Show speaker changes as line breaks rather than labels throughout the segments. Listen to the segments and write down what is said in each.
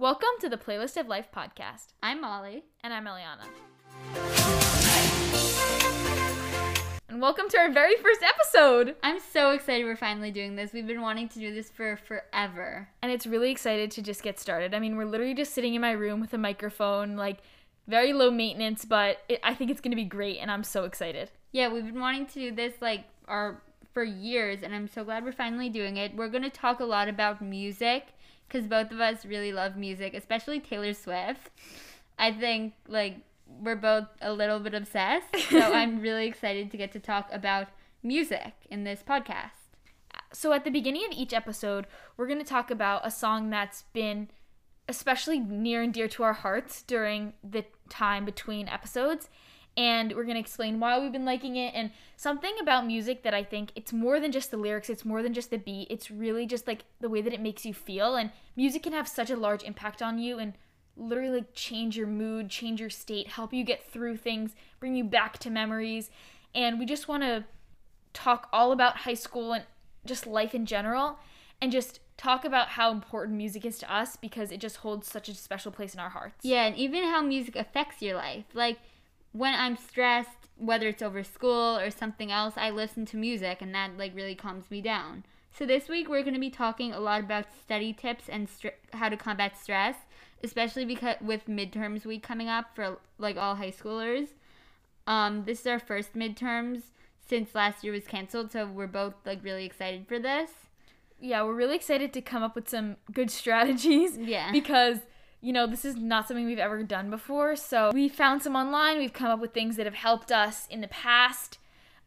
Welcome to the Playlist of Life podcast.
I'm Molly.
And I'm Eliana. And welcome to our very first episode.
I'm so excited we're finally doing this. We've been wanting to do this for forever.
And it's really excited to just get started. I mean, we're literally just sitting in my room with a microphone, like very low maintenance, but it, I think it's going to be great and I'm so excited.
Yeah, we've been wanting to do this like our for years and I'm so glad we're finally doing it. We're going to talk a lot about music cuz both of us really love music, especially Taylor Swift. I think like we're both a little bit obsessed. So I'm really excited to get to talk about music in this podcast.
So at the beginning of each episode, we're going to talk about a song that's been especially near and dear to our hearts during the time between episodes and we're going to explain why we've been liking it and something about music that I think it's more than just the lyrics, it's more than just the beat. It's really just like the way that it makes you feel and music can have such a large impact on you and literally change your mood, change your state, help you get through things, bring you back to memories. And we just want to talk all about high school and just life in general and just talk about how important music is to us because it just holds such a special place in our hearts.
Yeah, and even how music affects your life. Like when I'm stressed, whether it's over school or something else, I listen to music and that like really calms me down. So this week we're going to be talking a lot about study tips and how to combat stress especially because with midterms week coming up for like all high schoolers. Um, this is our first midterms since last year was canceled, so we're both like really excited for this.
Yeah, we're really excited to come up with some good strategies.
Yeah.
Because you know, this is not something we've ever done before. So we found some online. We've come up with things that have helped us in the past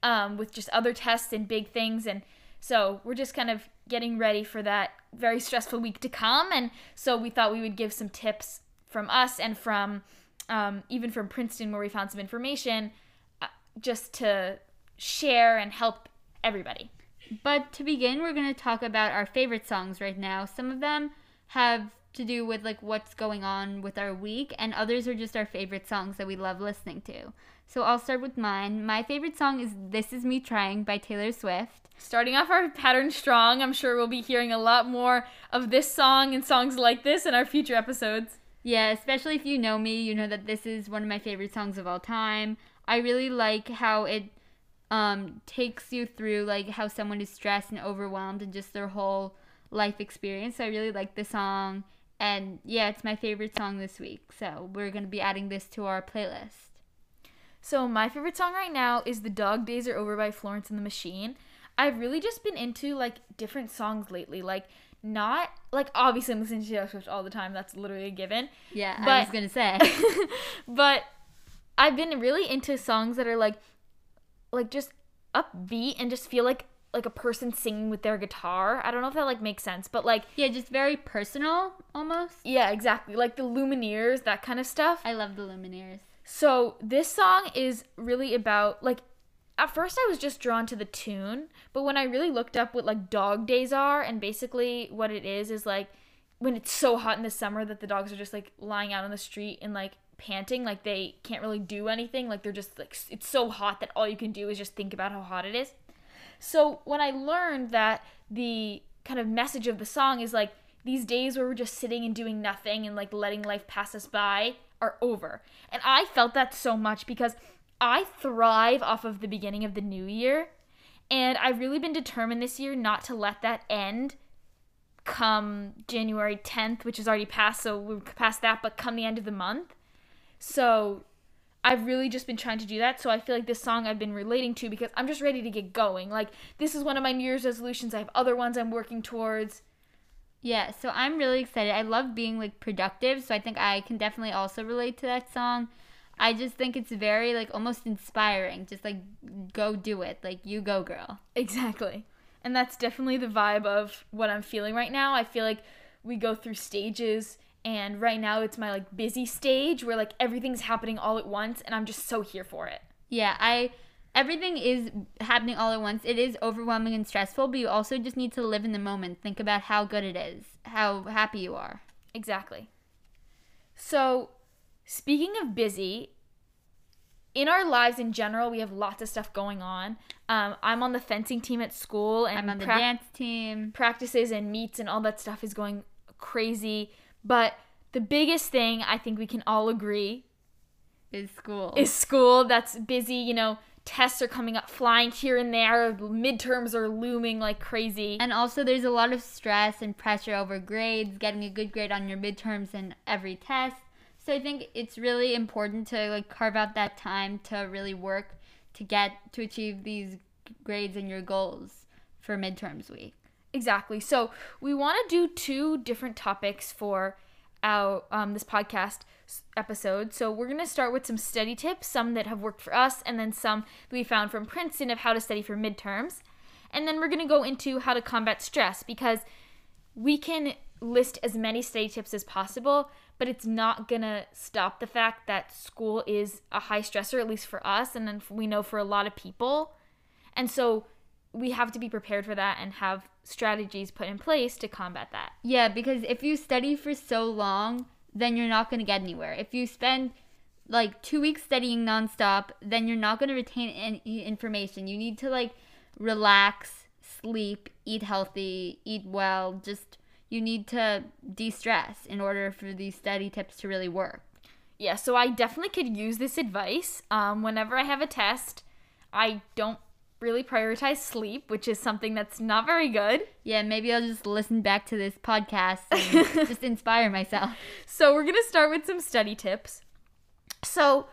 um, with just other tests and big things. And so we're just kind of getting ready for that very stressful week to come. And so we thought we would give some tips from us and from um, even from Princeton, where we found some information uh, just to share and help everybody.
But to begin, we're going to talk about our favorite songs right now. Some of them have to do with like what's going on with our week, and others are just our favorite songs that we love listening to. So I'll start with mine. My favorite song is This Is Me Trying by Taylor Swift
starting off our pattern strong. I'm sure we'll be hearing a lot more of this song and songs like this in our future episodes.
Yeah, especially if you know me, you know that this is one of my favorite songs of all time. I really like how it um, takes you through like how someone is stressed and overwhelmed and just their whole life experience. So I really like the song. And yeah, it's my favorite song this week. So we're going to be adding this to our playlist.
So my favorite song right now is The Dog Days Are Over by Florence and the Machine. I've really just been into like different songs lately. Like not like obviously I'm listening to Taylor Swift all the time. That's literally a given.
Yeah, but, I was gonna say.
but I've been really into songs that are like like just upbeat and just feel like like a person singing with their guitar. I don't know if that like makes sense, but like
yeah, just very personal almost.
Yeah, exactly. Like the Lumineers, that kind of stuff.
I love the Lumineers.
So this song is really about like at first I was just drawn to the tune, but when I really looked up what like dog days are and basically what it is is like when it's so hot in the summer that the dogs are just like lying out on the street and like panting like they can't really do anything like they're just like it's so hot that all you can do is just think about how hot it is. So when I learned that the kind of message of the song is like these days where we're just sitting and doing nothing and like letting life pass us by are over. And I felt that so much because I thrive off of the beginning of the new year. And I've really been determined this year not to let that end come January 10th, which is already passed, so we're past that, but come the end of the month. So I've really just been trying to do that. So I feel like this song I've been relating to because I'm just ready to get going. Like, this is one of my New Year's resolutions. I have other ones I'm working towards.
Yeah, so I'm really excited. I love being like productive, so I think I can definitely also relate to that song. I just think it's very like almost inspiring. Just like go do it. Like you go girl.
Exactly. And that's definitely the vibe of what I'm feeling right now. I feel like we go through stages and right now it's my like busy stage where like everything's happening all at once and I'm just so here for it.
Yeah, I everything is happening all at once. It is overwhelming and stressful, but you also just need to live in the moment. Think about how good it is, how happy you are.
Exactly. So, Speaking of busy, in our lives in general, we have lots of stuff going on. Um, I'm on the fencing team at school, and
I'm on the pra- dance team.
Practices and meets and all that stuff is going crazy. But the biggest thing I think we can all agree
Is school.
is school that's busy, you know, tests are coming up flying here and there, midterms are looming like crazy.
and also, there's a lot of stress and pressure over grades, getting a good grade on your midterms and every test. So I think it's really important to like carve out that time to really work to get to achieve these grades and your goals for midterms week.
Exactly. So we want to do two different topics for our um, this podcast episode. So we're gonna start with some study tips, some that have worked for us, and then some that we found from Princeton of how to study for midterms. And then we're gonna go into how to combat stress because we can list as many study tips as possible, but it's not gonna stop the fact that school is a high stressor, at least for us, and then we know for a lot of people. And so we have to be prepared for that and have strategies put in place to combat that.
Yeah, because if you study for so long, then you're not going to get anywhere. If you spend like two weeks studying nonstop, then you're not going to retain any information. You need to like relax, sleep, eat healthy, eat well. Just you need to de stress in order for these study tips to really work.
Yeah, so I definitely could use this advice. Um, whenever I have a test, I don't really prioritize sleep, which is something that's not very good.
Yeah, maybe I'll just listen back to this podcast and just inspire myself.
So we're gonna start with some study tips. So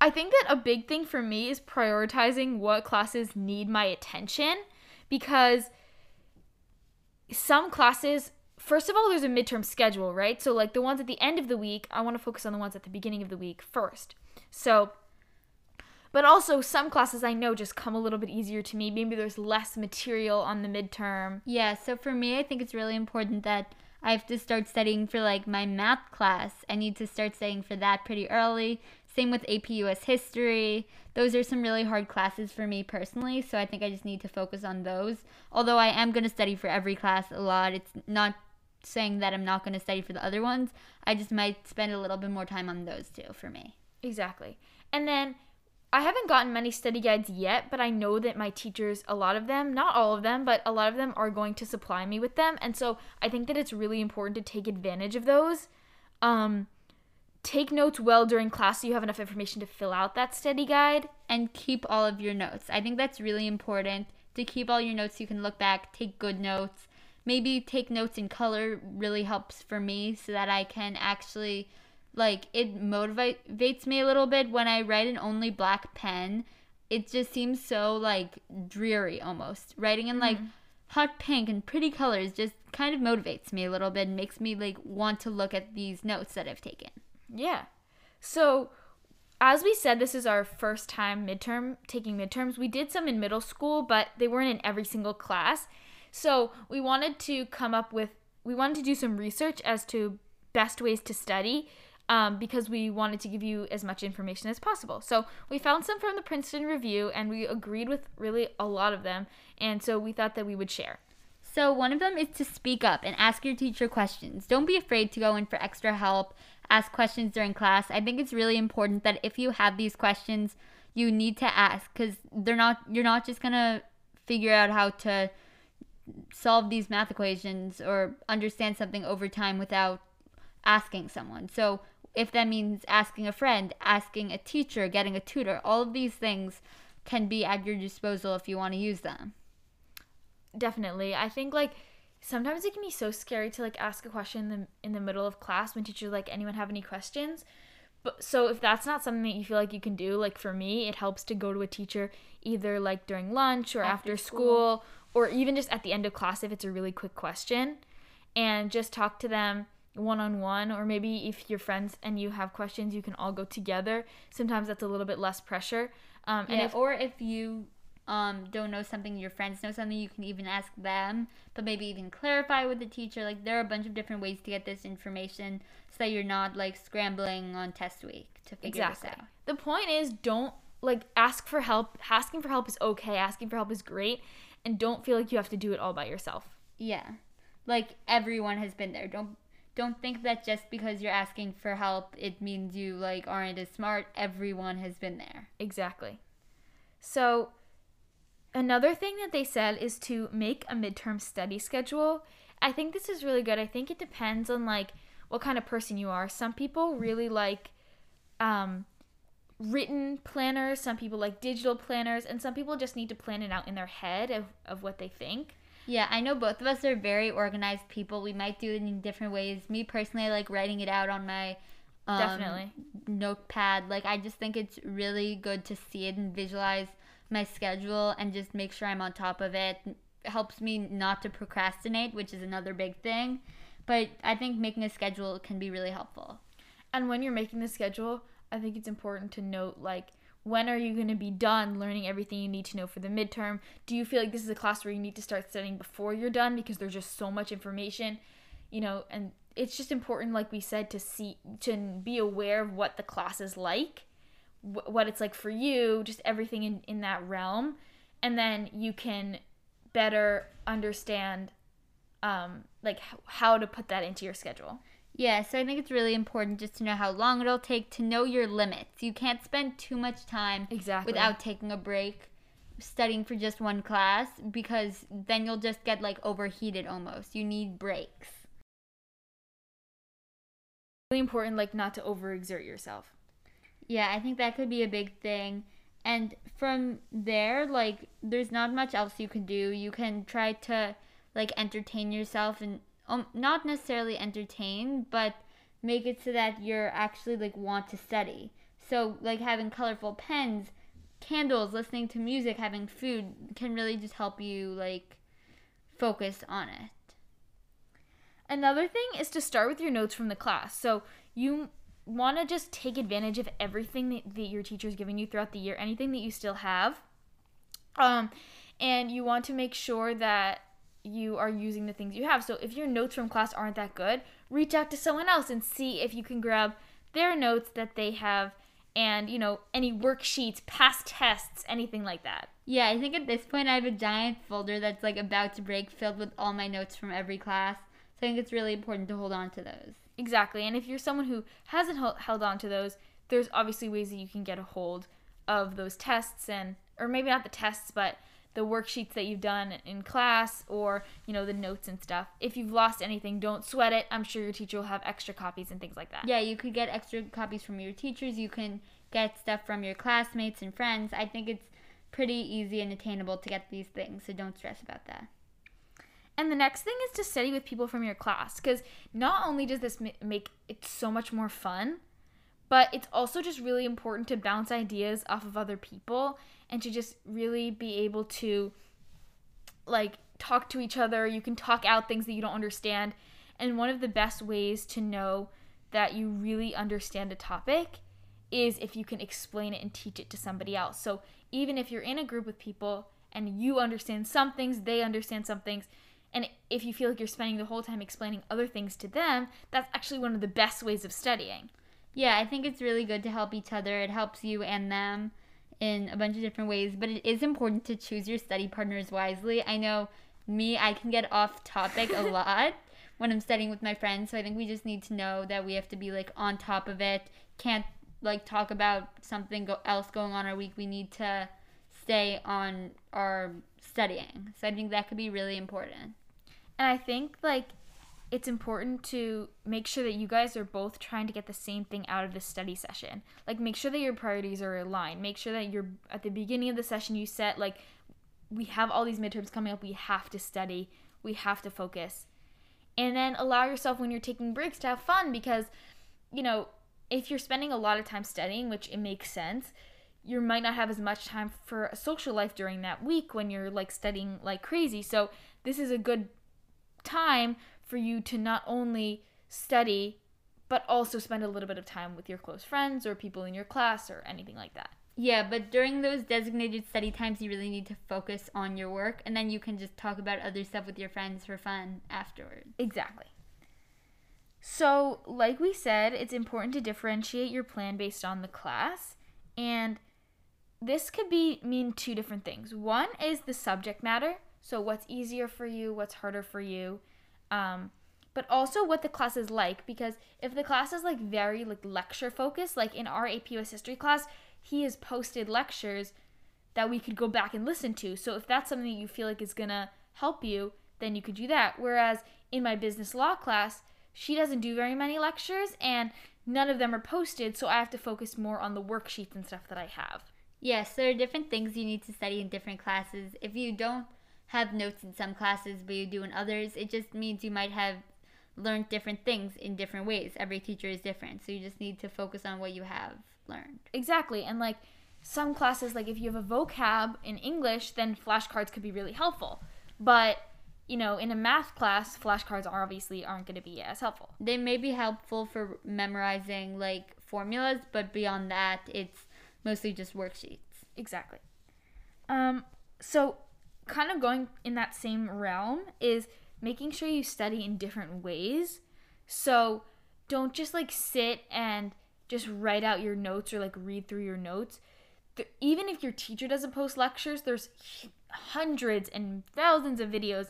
I think that a big thing for me is prioritizing what classes need my attention because some classes first of all there's a midterm schedule, right? So like the ones at the end of the week, I want to focus on the ones at the beginning of the week first. So but also some classes I know just come a little bit easier to me. Maybe there's less material on the midterm.
Yeah, so for me, I think it's really important that I have to start studying for like my math class. I need to start studying for that pretty early. Same with AP US history. Those are some really hard classes for me personally, so I think I just need to focus on those. Although I am going to study for every class a lot. It's not saying that I'm not going to study for the other ones. I just might spend a little bit more time on those two for me.
Exactly. And then I haven't gotten many study guides yet, but I know that my teachers, a lot of them, not all of them, but a lot of them are going to supply me with them. And so I think that it's really important to take advantage of those. Um, take notes well during class so you have enough information to fill out that study guide.
and keep all of your notes. I think that's really important to keep all your notes so you can look back, take good notes. Maybe take notes in color really helps for me so that I can actually like it motivates me a little bit when I write in only black pen. It just seems so like dreary almost. Writing in like mm-hmm. hot pink and pretty colors just kind of motivates me a little bit and makes me like want to look at these notes that I've taken.
Yeah. So, as we said, this is our first time midterm taking midterms. We did some in middle school, but they weren't in every single class. So, we wanted to come up with, we wanted to do some research as to best ways to study um, because we wanted to give you as much information as possible. So, we found some from the Princeton Review and we agreed with really a lot of them. And so, we thought that we would share.
So, one of them is to speak up and ask your teacher questions. Don't be afraid to go in for extra help, ask questions during class. I think it's really important that if you have these questions, you need to ask cuz they're not you're not just going to figure out how to solve these math equations or understand something over time without asking someone. So, if that means asking a friend, asking a teacher, getting a tutor, all of these things can be at your disposal if you want to use them.
definitely i think like sometimes it can be so scary to like ask a question in the, in the middle of class when teachers like anyone have any questions but so if that's not something that you feel like you can do like for me it helps to go to a teacher either like during lunch or after,
After
school. or even just at the end of class if it's a really quick question and just talk to them one on one or maybe if your friends and you have questions you can all go together sometimes that's a little bit less pressure um, and
yeah,
if
or if you um, don't know something, your friends know something, you can even ask them, but maybe even clarify with the teacher. Like there are a bunch of different ways to get this information so that you're not like scrambling on test week to figure
Exactly.
this out.
The point is don't like ask for help. Asking for help is okay. Asking for help is great. And don't feel like you have to do it all by yourself.
Yeah, like everyone has been there. Don't don't think that just because you're asking for help, it means you like aren't as smart. Everyone has been there.
Exactly. So another thing that they said is to make a midterm study schedule. I think this is really good. I think it depends on like what kind of person you are. Some people really like um, written planners, some people like digital planners, and some people just need to plan it out in their head of, of what they think.
Yeah, I know both of us are very organized people. We might do it in different ways. Me personally, I like writing it out on my um,
Definitely.
notepad. Like, I just think it's really good to see it and visualize my schedule and just make sure I'm on top of it. It helps me not to procrastinate, which is another big thing. But I think making a schedule can be really helpful.
And when you're making the schedule, I think it's important to note like when are you going to be done learning everything you need to know for the midterm? Do you feel like this is a class where you need to start studying before you're done because there's just so much information, you know, and it's just important like we said to see to be aware of what the class is like, wh- what it's like for you, just everything in in that realm, and then you can better understand um like h- how to put that into your schedule.
Yeah, so I think it's really important just to know how long it'll take to know your limits. You can't spend too much time
Exactly.
without taking a break studying for just one class because then you'll just get like overheated almost. You need breaks.
really important like not to overexert yourself.
Yeah, I think that could be a big thing. And from there, like, there's not much else you can do. You can try to, like, entertain yourself and um, not necessarily entertain, but make it so that you're actually, like, want to study. So, like, having colorful pens, candles, listening to music, having food can really just help you, like, focus on it.
Another thing is to start with your notes from the class. So you want to just take advantage of everything that, that your teacher's giving you throughout the year, anything that you still have. Um, and you want to make sure that you are using the things you have. So if your notes from class aren't that good, reach out to someone else and see if you can grab their notes that they have and, you know, any worksheets, past tests, anything like that.
Yeah, I think at this point I have a giant folder that's like about to break filled with all my notes from every class. So I think it's really important to hold on to those.
Exactly. And if you're someone who hasn't held on to those, there's obviously ways that you can get a hold of those tests and or maybe not the tests, but the worksheets that you've done in class or, you know, the notes and stuff. If you've lost anything, don't sweat it. I'm sure your teacher will have extra copies and things like that.
Yeah, you could get extra copies from your teachers. You can get stuff from your classmates and friends. I think it's pretty easy and attainable to get these things, so don't stress about that.
And the next thing is to study with people from your class because not only does this make it so much more fun, but it's also just really important to bounce ideas off of other people and to just really be able to like talk to each other. You can talk out things that you don't understand. And one of the best ways to know that you really understand a topic is if you can explain it and teach it to somebody else. So even if you're in a group with people and you understand some things, they understand some things, and if you feel like you're spending the whole time explaining other things to them, that's actually one of the best ways of studying.
Yeah, I think it's really good to help each other. It helps you and them in a bunch of different ways, but it is important to choose your study partners wisely. I know me, I can get off topic a lot when I'm studying with my friends, so I think we just need to know that we have to be like on top of it. Can't like talk about something go- else going on our week. We need to stay on our studying. So I think that could be really important.
And I think like it's important to make sure that you guys are both trying to get the same thing out of the study session. Like make sure that your priorities are aligned. Make sure that you're at the beginning of the session you set like we have all these midterms coming up. We have to study. We have to focus. And then allow yourself when you're taking breaks to have fun because you know, if you're spending a lot of time studying, which it makes sense, you might not have as much time for a social life during that week when you're like studying like crazy. So this is a good time for you to not only study but also spend a little bit of time with your close friends or people in your class or anything like that.
Yeah, but during those designated study times, you really need to focus on your work, and then you can just talk about other stuff with your friends for fun afterwards.
Exactly. So, like we said, it's important to differentiate your plan based on the class, and this could be mean two different things. One is the subject matter, so what's easier for you, what's harder for you, um, but also what the class is like. Because if the class is like very like lecture focused, like in our AP US history class, he has posted lectures that we could go back and listen to. So if that's something that you feel like is gonna help you, then you could do that. Whereas in my business law class, she doesn't do very many lectures and none of them are posted, so I have to focus more on the worksheets and stuff that I have.
Yes, there are different things you need to study in different classes. If you don't have notes in some classes but you do in others, it just means you might have learned different things in different ways. Every teacher is different, so you just need to focus on what you have learned.
Exactly. And like some classes like if you have a vocab in English, then flashcards could be really helpful. But you know, in a math class, flashcards are obviously aren't going to be as helpful.
They may be helpful for memorizing like formulas, but beyond that, it's mostly just worksheets.
Exactly. Um, so, kind of going in that same realm is making sure you study in different ways. So, don't just like sit and just write out your notes or like read through your notes. Even if your teacher doesn't post lectures, there's hundreds and thousands of videos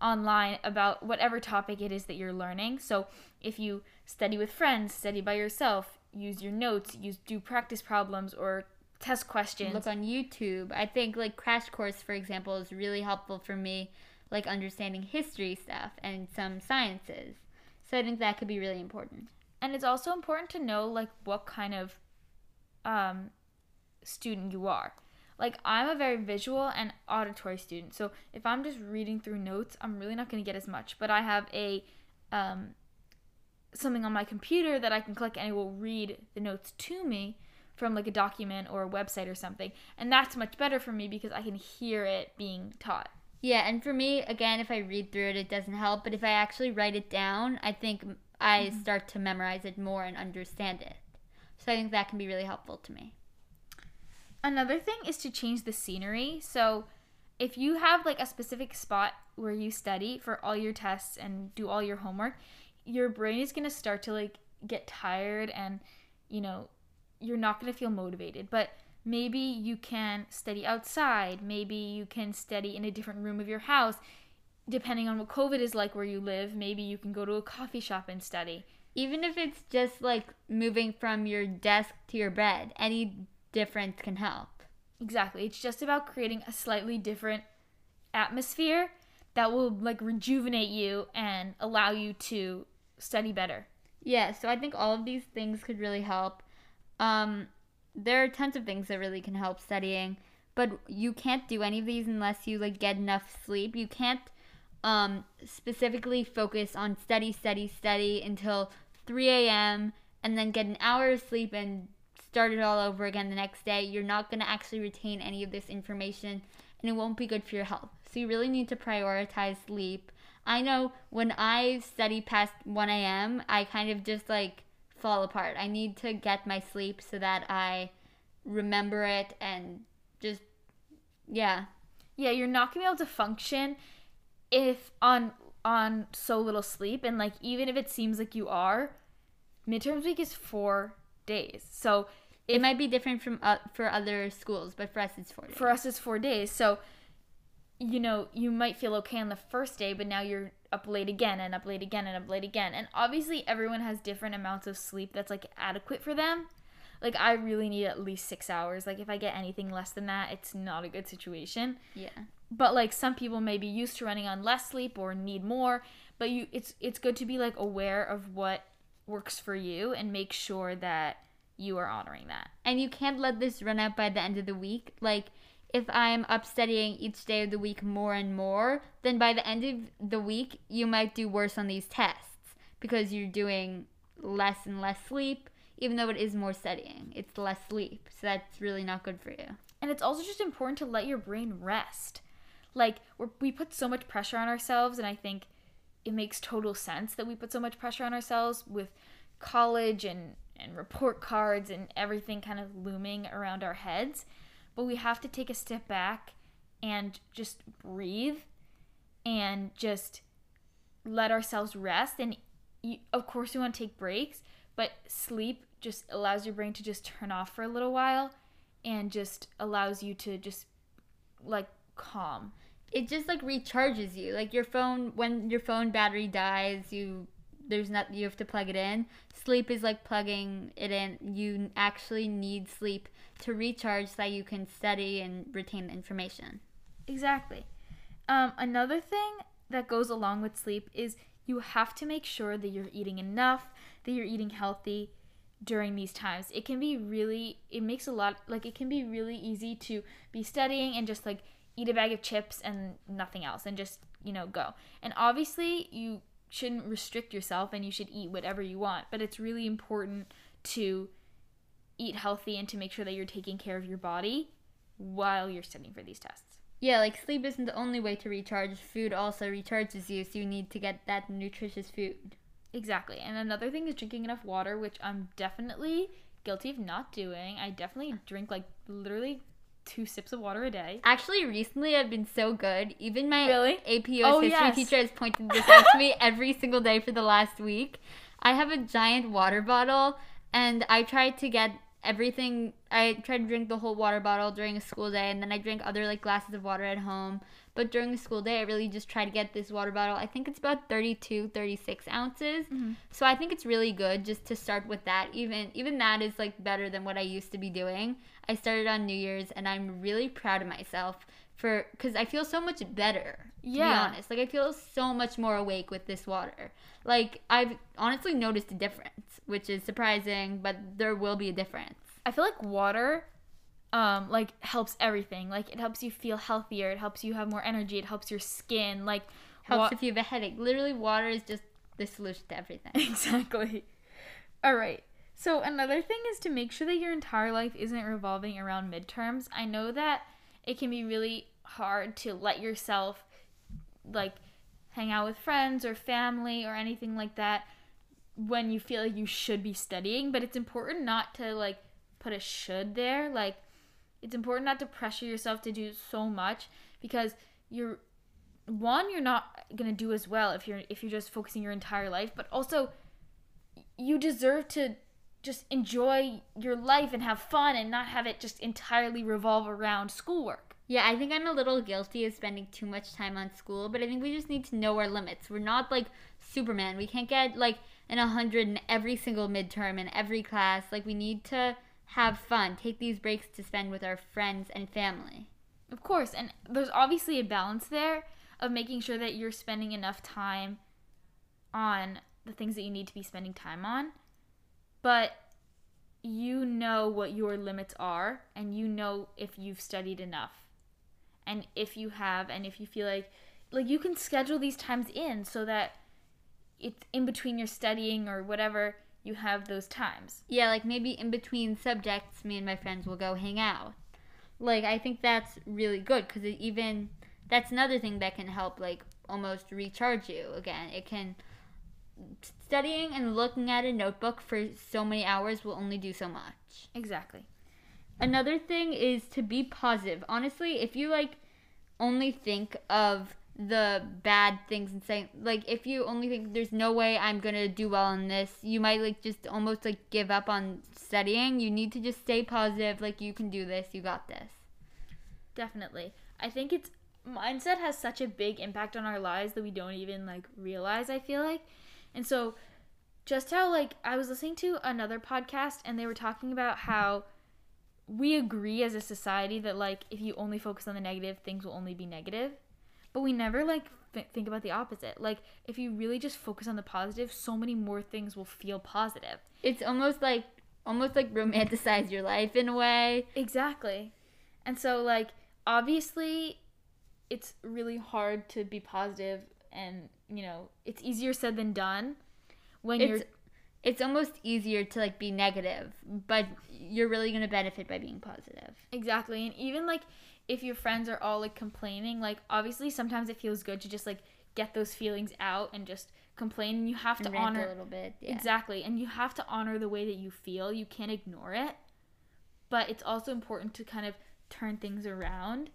online about whatever topic it is that you're learning. So if you study with friends, study by yourself, use your notes, use do practice problems or test questions.
Look on YouTube. I think like Crash Course, for example, is really helpful for me, like understanding history stuff and some sciences. So I think that could be really important.
And it's also important to know like what kind of um, student you are like I'm a very visual and auditory student. So if I'm just reading through notes, I'm really not going to get as much. But I have a um, something on my computer that I can click and it will read the notes to me from like a document or a website or something. And that's much better for me because I can hear it being taught.
Yeah, and for me, again, if I read through it, it doesn't help. But if I actually write it down, I think I mm-hmm. start to memorize it more and understand it. So I think that can be really helpful to me.
Another thing is to change the scenery. So if you have like a specific spot where you study for all your tests and do all your homework, your brain is going to start to like get tired and you know, you're not going to feel motivated. But maybe you can study outside, maybe you can study in a different room of your house. Depending on what COVID is like where you live, maybe you can go to a coffee shop and study.
Even if it's just like moving from your desk to your bed, any difference can help.
Exactly. It's just about creating a slightly different atmosphere that will like rejuvenate you and allow you to study better.
Yeah, so I think all of these things could really help. Um, there are tons of things that really can help studying, but you can't do any of these unless you like get enough sleep. You can't um, specifically focus on study, study, study until 3 a.m. and then get an hour of sleep and start it all over again the next day, you're not going to actually retain any of this information and it won't be good for your health. So you really need to prioritize sleep. I know when I study past 1 a.m., I kind of just like fall apart. I need to get my sleep so that I remember it and just, yeah.
Yeah, you're not going to be able to function if on on so little sleep and like even if it seems like you are midterms week is 4 days. So
it might be different from uh, for other schools, but for us it's four days.
For us it's four days. So you know you might feel okay on the first day, but now you're up late again and up late again and up late again. And obviously everyone has different amounts of sleep that's like adequate for them. Like I really need at least six hours. Like if I get anything less than that, it's not a good situation.
Yeah.
But like some people may be used to running on less sleep or need more. But you, it's it's good to be like aware of what works for you and make sure that you are honoring that.
And you can't let this run out by the end of the week. Like, if I'm up studying each day of the week more and more, then by the end of the week, you might do worse on these tests because you're doing less and less sleep, even though it is more studying. It's less sleep. So that's really not good for you.
And it's also just important to let your brain rest. Like, we put so much pressure on ourselves, and I think it makes total sense that we put so much pressure on ourselves with college and, and report cards and everything kind of looming around our heads. But we have to take a step back and just breathe and just let ourselves rest. And you, of course, we want to take breaks, but sleep just allows your brain to just turn off for a little while and just allows you to just like calm
it just like recharges you. Like your phone when your phone battery dies, you there's not you have to plug it in. Sleep is like plugging it in. You actually need sleep to recharge so that you can study and retain the information.
Exactly. Um, another thing that goes along with sleep is you have to make sure that you're eating enough, that you're eating healthy during these times. It can be really it makes a lot like it can be really easy to be studying and just like eat a bag of chips and nothing else and just, you know, go. And obviously, you shouldn't restrict yourself and you should eat whatever you want, but it's really important to eat healthy and to make sure that you're taking care of your body while you're studying for these tests.
Yeah, like sleep isn't the only way to recharge. Food also recharges you, so you need to get that nutritious food.
Exactly. And another thing is drinking enough water, which I'm definitely guilty of not doing. I definitely drink like literally two sips of water a day.
Actually, recently I've been so good. Even my
Really?
AP US
Oh,
history
yes.
teacher has pointed this out to me every single day for the last week. I have a giant water bottle, and I try to get everything. I try to drink the whole water bottle during a school day, and then I drink other like glasses of water at home. But during the school day, I really just try to get this water bottle. I think it's about 32, 36 ounces. Mm-hmm. So I think it's really good just to start with that. Even even that is like better than what I used to be doing. I started on New Year's, and I'm really proud of myself for because I feel so much better.
Yeah.
To be honest, like I feel so much more awake with this water. Like I've honestly noticed a difference, which is surprising, but there will be a difference.
I feel like water um like helps everything. Like it helps you feel healthier, it helps you have more energy, it helps your skin, like
Helps
wa-
if you have a headache. Literally, water is just the solution to everything.
Exactly. All right. So another thing is to make sure that your entire life isn't revolving around midterms. I know that it can be really hard to let yourself like hang out with friends or family or anything like that when you feel like you should be studying, but it's important not to like put a should there. Like it's important not to pressure yourself to do so much because you're one you're not going to do as well if you're if you're just focusing your entire life, but also you deserve to just enjoy your life and have fun and not have it just entirely revolve around schoolwork.
Yeah, I think I'm a little guilty of spending too much time on school, but I think we just need to know our limits. We're not like Superman. We can't get like an 100 in every single midterm in every class. Like, we need to have fun, take these breaks to spend with our friends and family.
Of course, and there's obviously a balance there of making sure that you're spending enough time on the things that you need to be spending time on, but you know what your limits are and you know if you've studied enough. And if you have and if you feel like like you can schedule these times in so that it's in between your studying or whatever, you have those times.
Yeah, like maybe in between subjects, me and my friends will go hang out. Like, I think that's really good because even that's another thing that can help, like, almost recharge you again. It can studying and looking at a notebook for so many hours will only do so much.
Exactly.
Another thing is to be positive. Honestly, if you like only think of the bad things and saying like if you only think there's no way I'm going to do well in this, you might like just almost like give up on studying. You need to just stay positive like you can do this. You got this.
Definitely. I think it's mindset has such a big impact on our lives that we don't even like realize, I feel like. And so just how like I was listening to another podcast and they were talking about how we agree as a society that like if you only focus on the negative, things will only be negative. But we never like th- think about the opposite. Like if you really just focus on the positive, so many more things will feel positive.
It's almost like almost like romanticize your life in a way.
Exactly. And so like obviously it's really hard to be positive and you know, it's easier said than done when
It's
you're
it's almost easier to like be negative, but you're really going to benefit by being positive.
exactly and even like if your friends are all like complaining, like obviously sometimes it feels good to just like get those feelings out and just complain and you have to
And
honor
a little bit. Yeah.
Exactly. And you have to honor the way that you feel. You can't ignore it. But it's also important to kind of turn things around.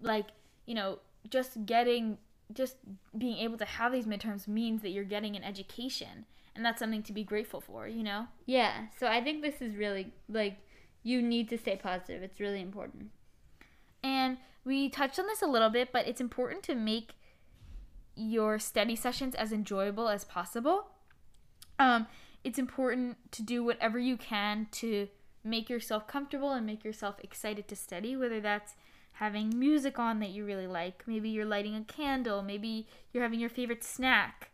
Like, you know, just getting just being able to have these midterms means that you're getting an education. And that's something to be grateful for, you know?
Yeah, so I think this is really like you need to stay positive. It's really important.
And we touched on this a little bit, but it's important to make your study sessions as enjoyable as possible. Um, it's important to do whatever you can to make yourself comfortable and make yourself excited to study, whether that's having music on that you really like, maybe you're lighting a candle, maybe you're having your favorite snack.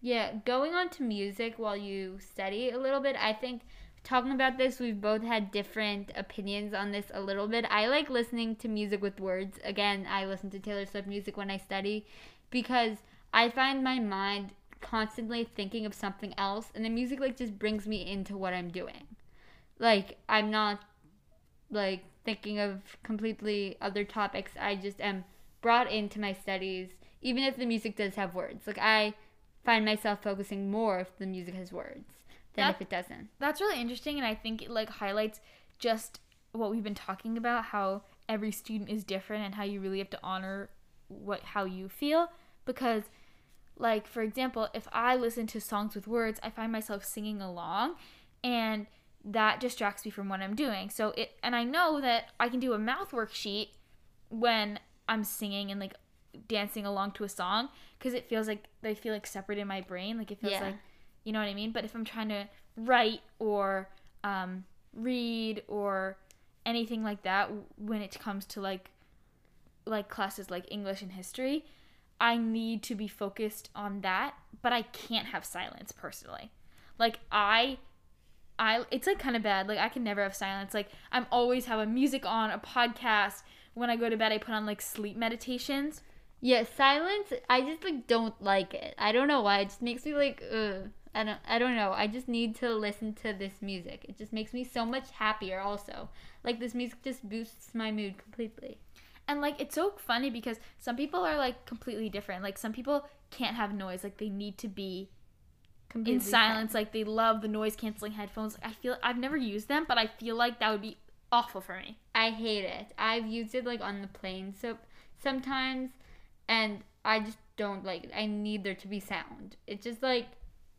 Yeah, going on to music while you study a little bit, I think talking about this, we've both had different opinions on this a little bit. I like listening to music with words. Again, I listen to Taylor Swift music when I study because I find my mind constantly thinking of something else and the music like just brings me into what I'm doing. Like I'm not like thinking of completely other topics. I just am brought into my studies even if the music does have words. Like I find myself focusing more if the music has words than
That-
if it doesn't.
That's really interesting, and I think it like highlights just what we've been talking about how every student is different and how you really have to honor what how you feel because like for example if i listen to songs with words i find myself singing along and that distracts me from what i'm doing. So it and i know that i can do a mouth worksheet when i'm singing and like dancing along to a song because it feels like they feel like separate in my brain like it feels
Yeah.
like you know what i mean? But if i'm trying to write or um, read or anything like that when it comes to like like classes like english and history i need to be focused on that but i can't have silence personally. Like i i it's like kind of bad like i can never have silence like i'm always have a music on a podcast when i go to bed i put on like sleep meditations
Yeah, silence. I just like don't like it. I don't know why. It just makes me like, ugh. I don't. I don't know. I just need to listen to this music. It just makes me so much happier. Also, like this music just boosts my mood completely.
And like it's so funny because some people are like completely different. Like some people can't have noise. Like they need to be
Completely
in silence. Like they love the noise canceling headphones. I feel I've never used them, but I feel like that would be awful for me.
I hate it. I've used it like on the plane so sometimes and I just don't like it. I need there to be sound. It's just like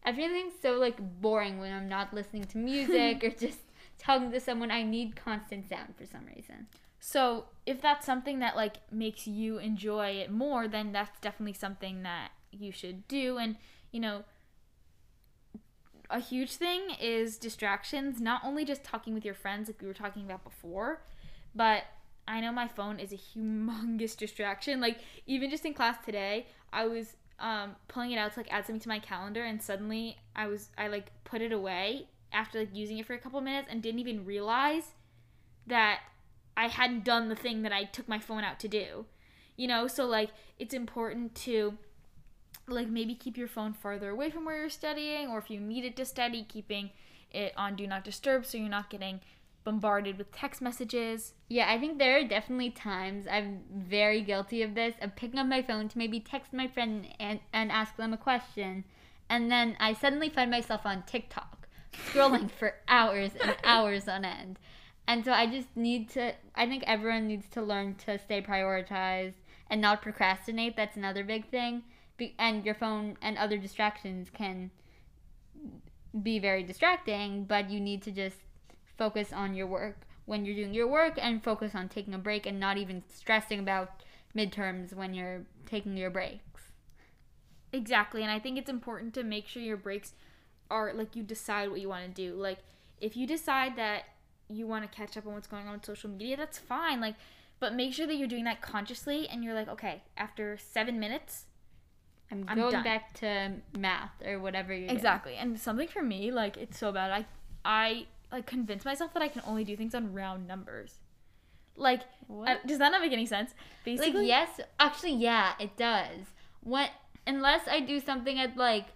everything's so like boring when I'm not listening to music or just talking to someone. I need constant sound for some reason.
So if that's something that like makes you enjoy it more, then that's definitely something that you should do. And you know, a huge thing is distractions. Not only just talking with your friends, like we were talking about before, but I know my phone is a humongous distraction. Like even just in class today, I was um, pulling it out to like add something to my calendar, and suddenly I was I like put it away after like using it for a couple minutes and didn't even realize that I hadn't done the thing that I took my phone out to do. You know, so like it's important to like maybe keep your phone farther away from where you're studying or if you need it to study, keeping it on do not disturb so you're not getting bombarded with text messages.
Yeah, I think there are definitely times I'm very guilty of this of picking up my phone to maybe text my friend and, and ask them a question. And then I suddenly find myself on TikTok scrolling for hours and hours on end. And so I just need to, I think everyone needs to learn to stay prioritized and not procrastinate. That's another big thing. And your phone and other distractions can be very distracting, but you need to just focus on your work when you're doing your work and focus on taking a break and not even stressing about midterms when you're taking your breaks.
Exactly, and I think it's important to make sure your breaks are like you decide what you want to do. Like if you decide that you want to catch up on what's going on with social media, that's fine. Like but make sure that you're doing that consciously and you're like, okay, after 7 minutes,
I'm,
I'm
going
done.
back to math or whatever doing.
Exactly. And something for me, like it's so bad. I I like convince myself that I can only do things on round numbers. Like,
What?
uh, does that not make any sense?
Like
Basically,
yes, actually yeah, it does. What unless I do something at like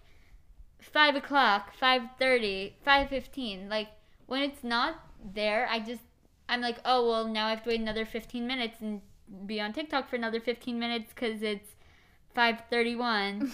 five o'clock, five thirty, five fifteen. Like when it's not there, I just I'm like, oh well, now I have to wait another fifteen minutes and be on TikTok for another fifteen minutes because it's five thirty one.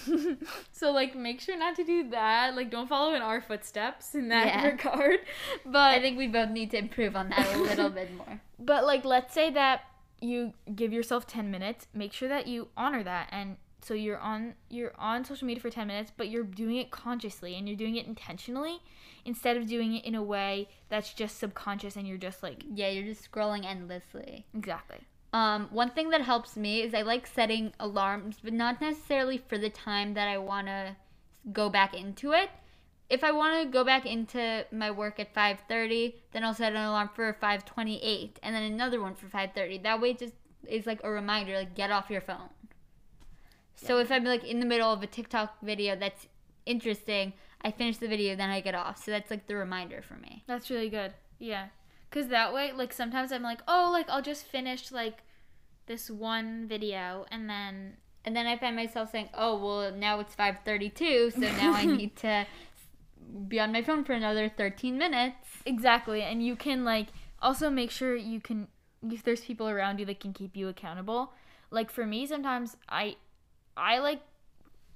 so like make sure not to do that. Like don't follow in our footsteps in that
Yeah.
regard. But
I think we both need to improve on that a little bit more.
but like let's say that you give yourself 10 minutes, make sure that you honor that and so you're on you're on social media for 10 minutes, but you're doing it consciously and you're doing it intentionally instead of doing it in a way that's just subconscious and you're just like
Yeah, you're just scrolling endlessly.
exactly.
Um, one thing that helps me is I like setting alarms, but not necessarily for the time that I want to go back into it. If I want to go back into my work at 5:30, then I'll set an alarm for 5:28 and then another one for 5:30. That way it just is like a reminder like get off your phone. So if I'm like in the middle of a TikTok video that's interesting, I finish the video, then I get off. So that's like the reminder for me.
That's really good. Yeah. Cuz that way like sometimes I'm like, "Oh, like I'll just finish like this one video and then
And then I find myself saying, "Oh, well, now it's 5:32, so now I need to be on my phone for another 13 minutes."
Exactly. And you can like also make sure you can if there's people around you that can keep you accountable. Like for me sometimes I I like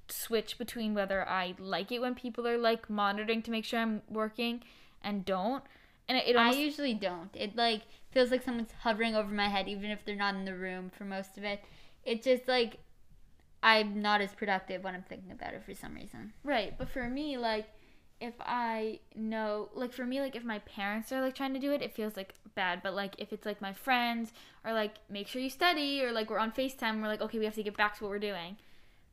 switch between whether I like it when people are like monitoring to make sure I'm working and don't. And it, it almost
I usually don't. It like feels like someone's hovering over my head even if they're not in the room for most of it. It just like I'm not as productive when I'm thinking about it for some reason.
Right, but for me, like, if I know, like, for me, like, if my parents are like trying to do it, it feels like bad. But like, if it's like my friends or like, make sure you study, or like we're on Facetime, we're like, okay, we have to get back to what we're doing.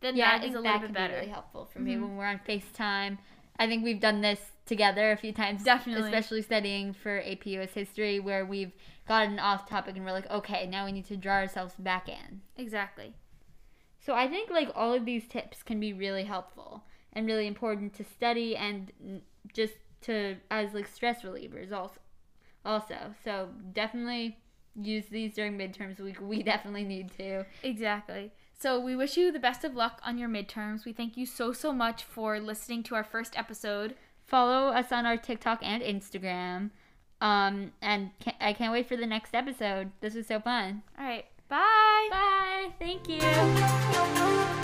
Then
Yeah, think
is a
that
little bit better.
be really helpful for me
Mhm.
when we're on FaceTime. I think we've done this together a few times.
Definitely.
Especially studying for AP US history where we've gotten off topic and we're like, okay, now we need to draw ourselves back in.
Exactly.
So I think like all of these tips can be really helpful and really important to study and just to as like stress relievers also. Also, so definitely use these during midterms week. We definitely need to.
Exactly. So we wish you the best of luck on your midterms. We thank you so so much for listening to our first episode.
Follow us on our TikTok and Instagram. Um, and ca I can't wait for the next episode. This was so fun.
All right. Bye.
Bye. Thank you.